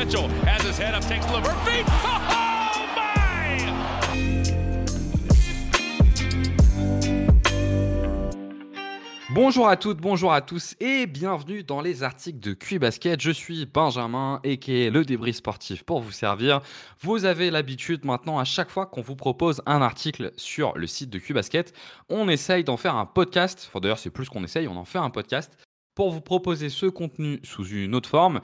Oh! Bonjour à toutes, bonjour à tous et bienvenue dans les articles de QI. Je suis Benjamin et qui est le débris sportif pour vous servir. Vous avez l'habitude maintenant à chaque fois qu'on vous propose un article sur le site de QI Basket, on essaye d'en faire un podcast. Enfin d'ailleurs c'est plus qu'on essaye, on en fait un podcast pour vous proposer ce contenu sous une autre forme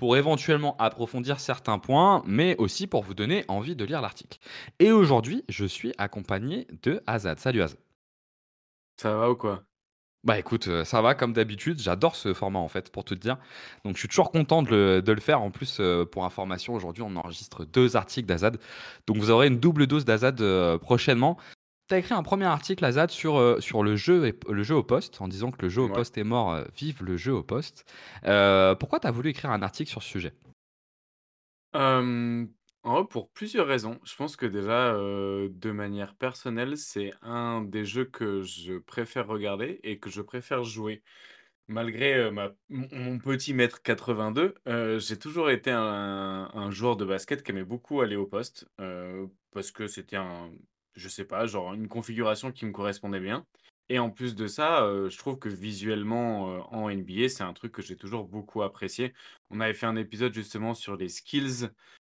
pour éventuellement approfondir certains points, mais aussi pour vous donner envie de lire l'article. Et aujourd'hui, je suis accompagné de Azad. Salut Azad. Ça va ou quoi? Bah écoute, euh, ça va comme d'habitude. J'adore ce format en fait, pour tout te dire. Donc je suis toujours content de le, de le faire. En plus, euh, pour information, aujourd'hui, on enregistre deux articles d'Azad. Donc vous aurez une double dose d'Azad euh, prochainement. Tu as écrit un premier article, Azad, sur, euh, sur le, jeu et- le jeu au poste, en disant que le jeu au Ouais. poste est mort. euh, vive le jeu au poste. Euh, pourquoi tu as voulu écrire un article sur ce sujet? Hem, en vrai, pour plusieurs raisons. Je pense que déjà, de manière personnelle, c'est un des jeux que je préfère regarder et que je préfère jouer. Malgré, ma mon petit mètre 82, heu, j'ai toujours été un un joueur de basket qui aimait beaucoup aller au poste, parce que c'était un je sais pas, genre une configuration qui me correspondait bien et en plus de ça, heu, je trouve que visuellement, heu, en NBA, c'est un truc que j'ai toujours beaucoup apprécié. On avait fait un épisode justement sur les skills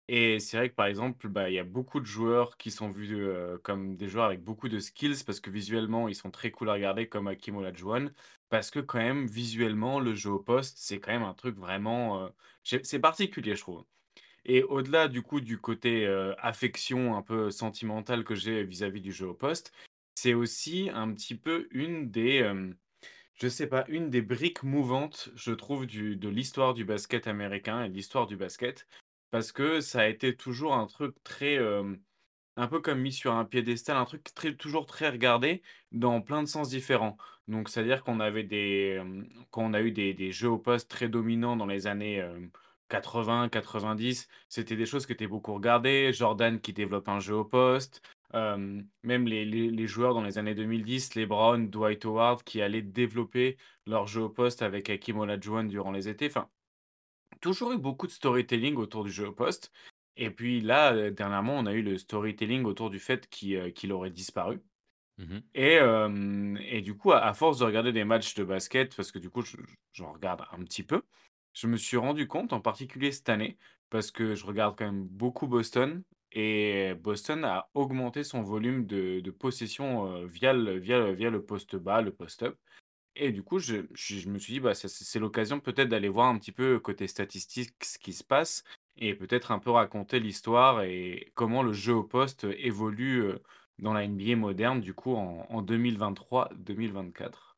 et c'est vrai que par exemple, bah, il y a beaucoup de joueurs qui sont vus, heu, comme des joueurs avec beaucoup de skills parce que visuellement, ils sont très cool à regarder comme Hakeem Olajuwon. Parce que quand même, visuellement, le jeu au poste, c'est quand même un truc vraiment, c'est particulier, je trouve. Et au-delà du coup du côté, affection un peu sentimentale que j'ai vis-à-vis du jeu au poste, c'est aussi un petit peu une des, hem, je sais pas, une des briques mouvantes, je trouve, de l'histoire du basket américain et de l'histoire du basket. Parce que ça a été toujours un truc très, un peu comme mis sur un piédestal, un truc toujours très regardé dans plein de sens différents. Donc c'est-à-dire qu'on avait des, a eu des jeux au poste très dominants dans les années, hem, 80-90, c'était des choses qui étaient beaucoup regardées. Jordan qui développe un jeu au poste, même les les les joueurs dans les années 2010, LeBron, Dwight Howard qui allaient développer leur jeu au poste avec Hakeem Olajuwon durant les étés. Enfin, toujours eu beaucoup de storytelling autour du jeu au poste et puis là, heu, dernièrement, on a eu le storytelling autour du fait qu'il, heu, qu'il aurait disparu Mhm. et du coup, à à force de regarder des matchs de basket, parce que du coup, je je j'en regarde un petit peu, je me suis rendu compte, en particulier cette année, parce que je regarde quand même beaucoup Boston et Boston a augmenté son volume de possession, via le via via le poste bas, le post-up et du coup, je me suis dit: «Bah, c'est l'occasion peut-être d'aller voir un petit peu côté statistique ce qui se passe et peut-être un peu raconter l'histoire et comment le jeu au poste évolue, dans la NBA moderne du coup en en 2023-2024».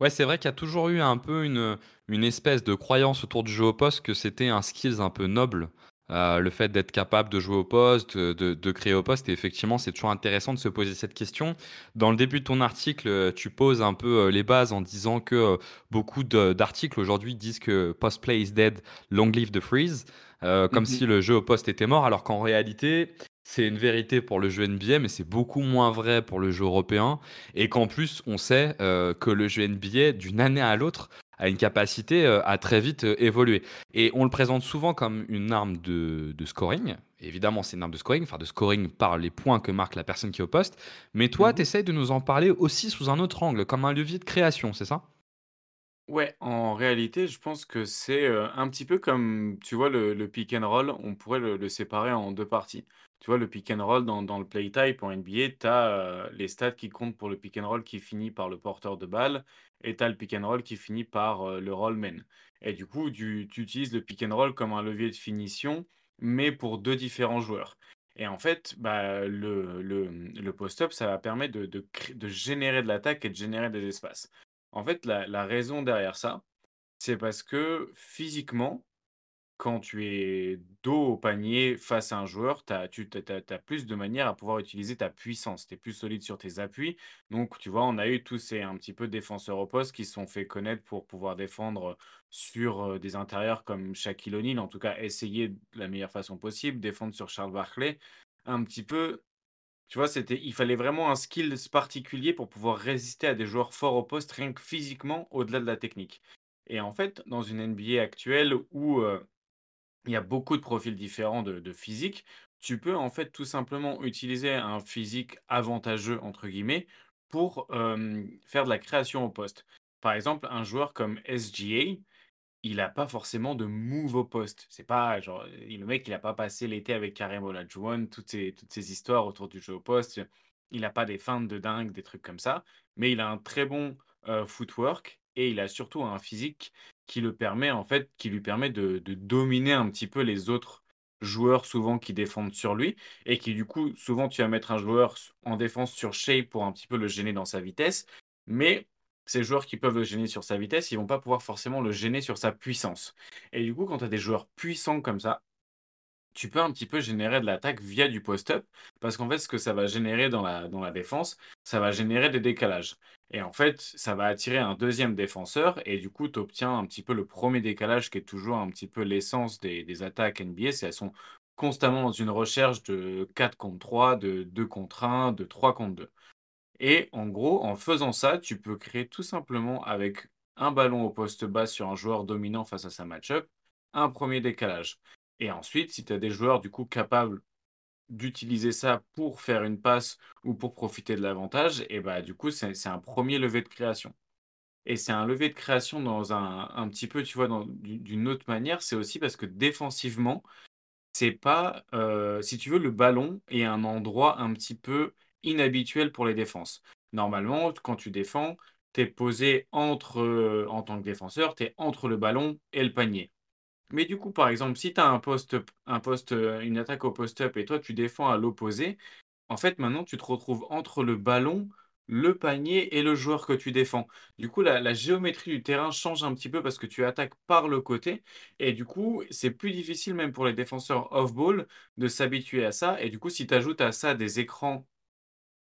Ouais, c'est vrai qu'il y a toujours eu un peu une, une espèce de croyance autour du jeu au poste que c'était un skills un peu noble. Euh, le fait d'être capable de jouer au poste, de, de créer au poste, et effectivement, c'est toujours intéressant de se poser cette question. Dans le début de ton article, tu poses un peu euh, les bases en disant que euh, beaucoup d'articles aujourd'hui disent que post play is dead, long live the freeze, euh, comme Mmh si le jeu au poste était mort, alors qu'en réalité, c'est une vérité pour le jeu NBA, mais c'est beaucoup moins vrai pour le jeu européen. Et qu'en plus, on sait euh, que le jeu NBA, d'une année à l'autre, a une capacité euh, à très vite euh, évoluer. Et on le présente souvent comme une arme de, de scoring. Évidemment, c'est une arme de scoring, enfin de scoring par les points que marque la personne qui est au poste. Mais toi, tu Mmh essayes de nous en parler aussi sous un autre angle, comme un levier de création, c'est ça? Ouais, en réalité, je pense que c'est, un petit peu comme, tu vois, le pick and roll, on pourrait le séparer en 2 parties. Tu vois, le pick and roll dans le play type en NBA, tu as, les stats qui comptent pour le pick and roll qui finit par le porteur de balle et tu le pick and roll qui finit par, heu, le rollman et du coup, tu utilises le pick and roll comme un levier de finition, mais pour 2 différents joueurs et en fait, bah, le le, post-up, ça va permettre de de de générer de l'attaque et de générer des espaces. En fait, la raison derrière ça, c'est parce que physiquement, quand tu es dos au panier face à un joueur, tu as tu tu plus de manière à pouvoir utiliser ta puissance. Tu es plus solide sur tes appuis. Donc, tu vois, on a eu tous ces un petit peu défenseurs au poste qui se sont fait connaître pour pouvoir défendre sur, heu, des intérieurs comme Shaquille O'Neal, en tout cas essayer de la meilleure façon possible, défendre sur Charles Barkley. Un petit peu tu vois, il fallait vraiment un skills particulier pour pouvoir résister à des joueurs forts au poste, rien que physiquement, au-delà de la technique. Et en fait, dans une NBA actuelle où, heu, il y a beaucoup de profils différents de physique. Tu peux, en fait, tout simplement utiliser un physique «avantageux» entre guillemets pour, hem, faire de la création au poste. Par exemple, un joueur comme SGA, il a pas forcément de move au poste. C'est pas genre, heu, le mec, il a pas passé l'été avec Kareem Olajuwon, toutes ces toutes ces histoires autour du jeu au poste. Il a pas des feintes de dingue, des trucs comme ça, mais il a un très bon, heu, footwork et il a surtout un physique qui le permet, en fait, qui lui permet de dominer un petit peu les autres joueurs souvent qui défendent sur lui et qui, du coup, souvent tu vas mettre un joueur en défense sur Shai pour un petit peu le gêner dans sa vitesse, mais ces joueurs qui peuvent le gêner sur sa vitesse, ils vont pas pouvoir forcément le gêner sur sa puissance et du coup, quand tu as des joueurs puissants comme ça tu peux un petit peu générer de l'attaque via du post-up parce qu'en fait, ce que ça va générer dans la défense, ça va générer des décalages et en fait, ça va attirer un deuxième défenseur et du coup, tu obtiens un petit peu le premier décalage qui est toujours un petit peu l'essence des des attaques NBA. C'est elles sont constamment dans une recherche de 4 contre 3, de 2 contre 1, de 3 contre 2 et en gros, en faisant ça, tu peux créer tout simplement avec un ballon au poste bas sur un joueur dominant face à sa match-up, un premier décalage et ensuite, si tu as des joueurs, du coup, capables d'utiliser ça pour faire une passe ou pour profiter de l'avantage et bah, du coup, c'est un premier levier de création et c'est un levier de création dans un petit peu, tu vois, d'une autre manière. C'est aussi parce que défensivement, c'est pas, heu, si tu veux, le ballon est un endroit un petit peu inhabituel pour les défenses. Normalement, quand tu défends, tu es posé entre, heu, en tant que défenseur, tu es entre le ballon et le panier mais du coup, par exemple, si tu as un post-up un post, heu, une attaque au post-up et toi, tu défends à l'opposé, en fait, maintenant, tu te retrouves entre le ballon, le panier et le joueur que tu défends. Du coup, la la géométrie du terrain change un petit peu parce que tu attaques par le côté et du coup, c'est plus difficile même pour les défenseurs off ball de s'habituer à ça et du coup, si tu ajoutes à ça des écrans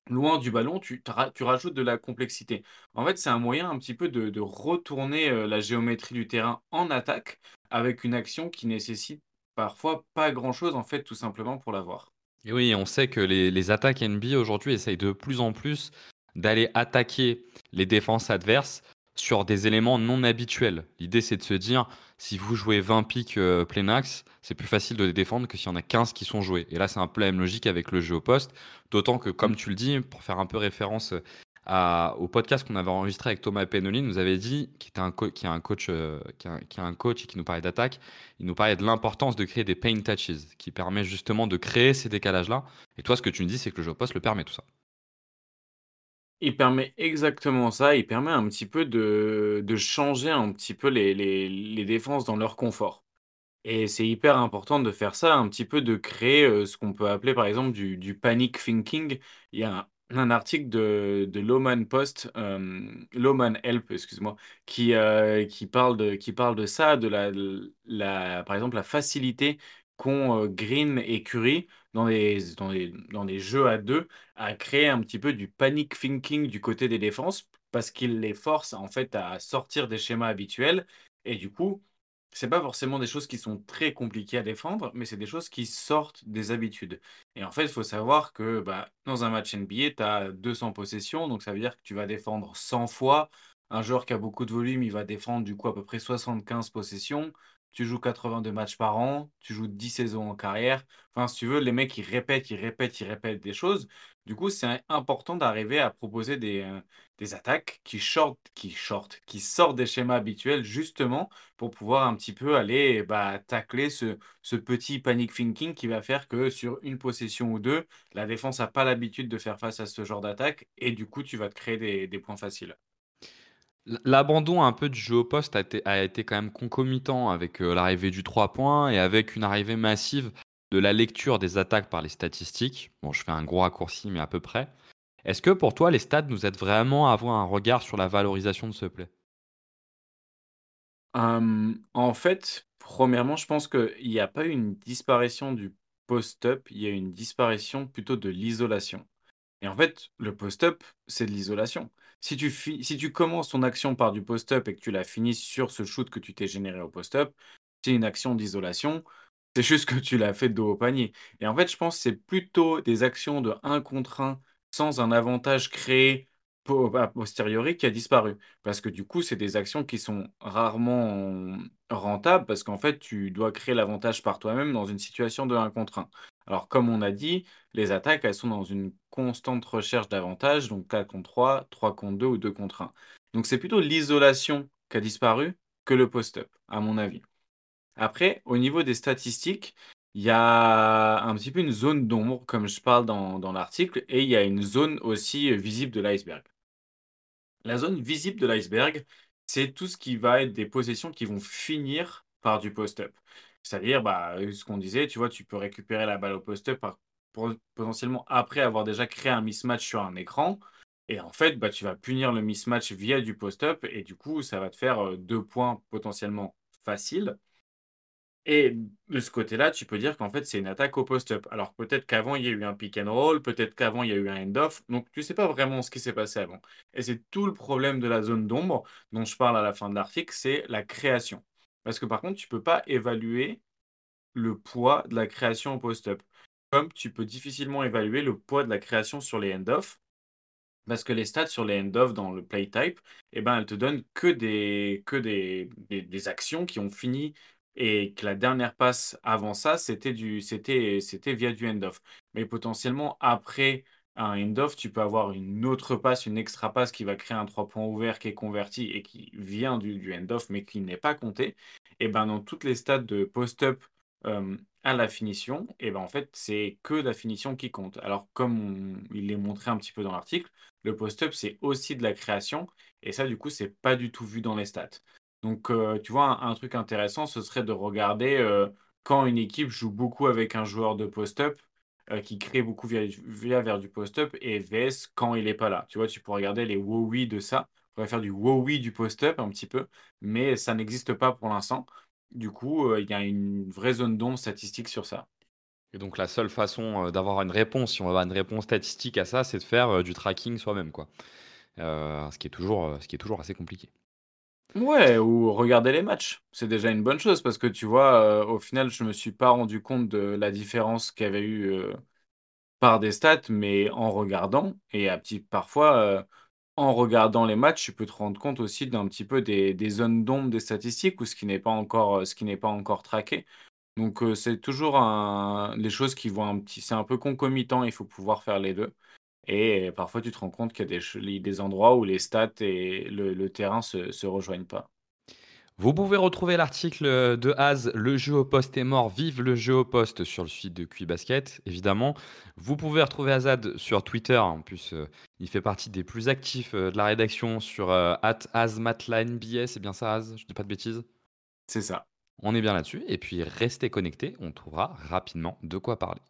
loin du ballon, tu tu ra tu rajoutes de la complexité. En fait, c'est un moyen un petit peu de de retourner, heu, la géométrie du terrain en attaque avec une action qui nécessite parfois pas grand-chose, en fait, tout simplement pour l'avoir. Et oui, on sait que les les attaques NBA aujourd'hui essayent de plus en plus d'aller attaquer les défenses adverses sur des éléments non habituels. L'idée, c'est de se dire: «Si vous jouez 20 piques, heu, plein axe, c'est plus facile de les défendre que s'il y en a 15 qui sont joués» et là, c'est un peu la même logique avec le jeu au poste. D'autant que, comme tu le dis, pour faire un peu référence, au podcast qu'on avait enregistré avec Thomas Pennolly, il nous avait dit qui était un est un coach, qui est un coach et qui nous parlait d'attaque. Il nous parlait de l'importance de créer des paint touches qui permet justement de créer ces décalages-là et toi, ce que tu me dis, c'est que le jeu au poste le permet tout ça? Il permet exactement ça, il permet un petit peu de de changer un petit peu les les défenses dans leur confort et c'est hyper important de faire ça, un petit peu de créer, heu, ce qu'on peut appeler par exemple du du panic thinking. Il y a un article de de Lawman Post, hem, Lawman Help, excuse-moi, qui, heu, qui parle de qui parle de ça, de la la par exemple, la facilité qu'ont, heu, Green et Curry dans les dans dans jeux à 2 à créer un petit peu du panic thinking du côté des défenses parce qu'ils les forcent en fait à sortir des schémas habituels et du coup, c'est pas forcément des choses qui sont très compliquées à défendre, mais c'est des choses qui sortent des habitudes et en fait, il faut savoir que, bah, dans un match NBA, tu as 200 possessions, donc ça veut dire que tu vas défendre 100 fois. Un joueur qui a beaucoup de volume, il va défendre du coup à peu près 75 possessions. Tu joues 82 matchs par an, tu joues 10 saisons en carrière. Enfin, si tu veux, les mecs, ils répètent, ils répètent, ils répètent des choses. Du coup, c'est important d'arriver à proposer des, des attaques qui short qui short qui sortent des schémas habituels justement pour pouvoir un petit peu aller, bah, tacler ce petit panic thinking qui va faire que sur une possession ou 2, la défense a pas l'habitude de faire face à ce genre d'attaque et du coup, tu vas te créer des points faciles. L'abandon un peu du jeu au poste a été quand même concomitant avec, heu, l'arrivée du 3 points et avec une arrivée massive de la lecture des attaques par les statistiques. Bon, je fais un gros raccourci, mais à peu près. Est-ce que pour toi, les stats nous aident vraiment à avoir un regard sur la valorisation de ce play? En fait, premièrement, je pense qu'il y a pas une disparition du post-up, il y a une disparition plutôt de l'isolation et en fait, le post-up, c'est de l'isolation. Si tu si tu commences ton action par du post-up et que tu la finis sur ce shoot que tu t'es généré au post-up, c'est une action d'isolation. C'est juste que tu l'as fait dos au panier et en fait, je pense que c'est plutôt des actions de un contre un sans un avantage créé a posteriori qui a disparu. Parce que du coup, c'est des actions qui sont rarement rentables parce qu'en fait, tu dois créer l'avantage par toi-même dans une situation de 1 contre 1. Alors comme on a dit, les attaques, elles sont dans une constante recherche d'avantage, donc 4 contre 3, 3 contre 2 ou 2 contre 1. Donc c'est plutôt l'isolation qui a disparu que le post-up, à mon avis. Après, au niveau des statistiques, il y a un petit peu une zone d'ombre, comme je parle dans, dans l'article, et il y a une zone aussi visible de l'iceberg. La zone visible de l'iceberg, c'est tout ce qui va être des possessions qui vont finir par du post-up. C'est-à-dire, bah, ce qu'on disait, tu vois, tu peux récupérer la balle au post-up potentiellement après avoir déjà créé un mismatch sur un écran. Et en fait, bah, tu vas punir le mismatch via du post-up et du coup, ça va te faire euh, deux points potentiellement faciles. Et de ce côté-là, tu peux dire qu'en fait, c'est une attaque au post-up. Alors peut-être qu'avant, il y a eu un pick and roll, peut-être qu'avant, il y a eu un end-off. Donc tu ne sais pas vraiment ce qui s'est passé avant. Et c'est tout le problème de la zone d'ombre dont je parle à la fin de l'article, c'est la création. Parce que par contre, tu ne peux pas évaluer le poids de la création au post-up. Comme tu peux difficilement évaluer le poids de la création sur les end-off. Parce que les stats sur les end-off dans le play type, eh ben, elles te donnent que des, que des, des actions qui ont fini et que la dernière passe avant ça, c'était via du end-off. Mais potentiellement, après un end-off, tu peux avoir une autre passe, une extra passe qui va créer un 3 points ouvert qui est converti et qui vient du, du end-off, mais qui n'est pas compté. Et ben dans toutes les stats de post-up euh, à la finition, et ben en fait, c'est que la finition qui compte. Alors, comme il est montré un petit peu dans l'article, le post-up, c'est aussi de la création, et ça, du coup, c'est pas du tout vu dans les stats. Donc, euh, tu vois, un, truc intéressant, ce serait de regarder euh, quand une équipe joue beaucoup avec un joueur de post-up, euh, qui crée beaucoup via, vers du post-up, et VS quand il n'est pas là. Tu vois, tu peux regarder les WoWi de ça. On pourrait faire du WoWi du post-up un petit peu, mais ça n'existe pas pour l'instant. Du coup, il y a une vraie zone d'ombre statistique sur ça. Et donc la seule façon d'avoir une réponse, si on veut avoir une réponse statistique à ça, c'est de faire du tracking soi-même, quoi. ce qui est toujours assez compliqué. Ouais, ou regarder les matchs. C'est déjà une bonne chose parce que tu vois, euh, au final, je me suis pas rendu compte de la différence qu'il y avait eu euh, par des stats, mais en regardant, et à petit, parfois, euh, en regardant les matchs, tu peux te rendre compte aussi d'un petit peu des, des zones d'ombre des statistiques ou ce qui n'est pas encore, pas encore traqué. Donc, c'est toujours un, les choses qui vont un petit, c'est un peu concomitant, il faut pouvoir faire les deux. Et parfois, tu te rends compte qu'il y a des, endroits où les stats et le, terrain se, se rejoignent pas. Vous pouvez retrouver l'article de Az, Le jeu au poste est mort, vive le jeu au poste sur le site de Basket, évidemment. Vous pouvez retrouver Azad sur Twitter, en plus euh, il fait partie des plus actifs euh, de la rédaction sur euh, @azmatlanbs, c'est bien ça Az, je dis pas de bêtises? C'est ça. On est bien là-dessus, et puis restez connectés, on trouvera rapidement de quoi parler.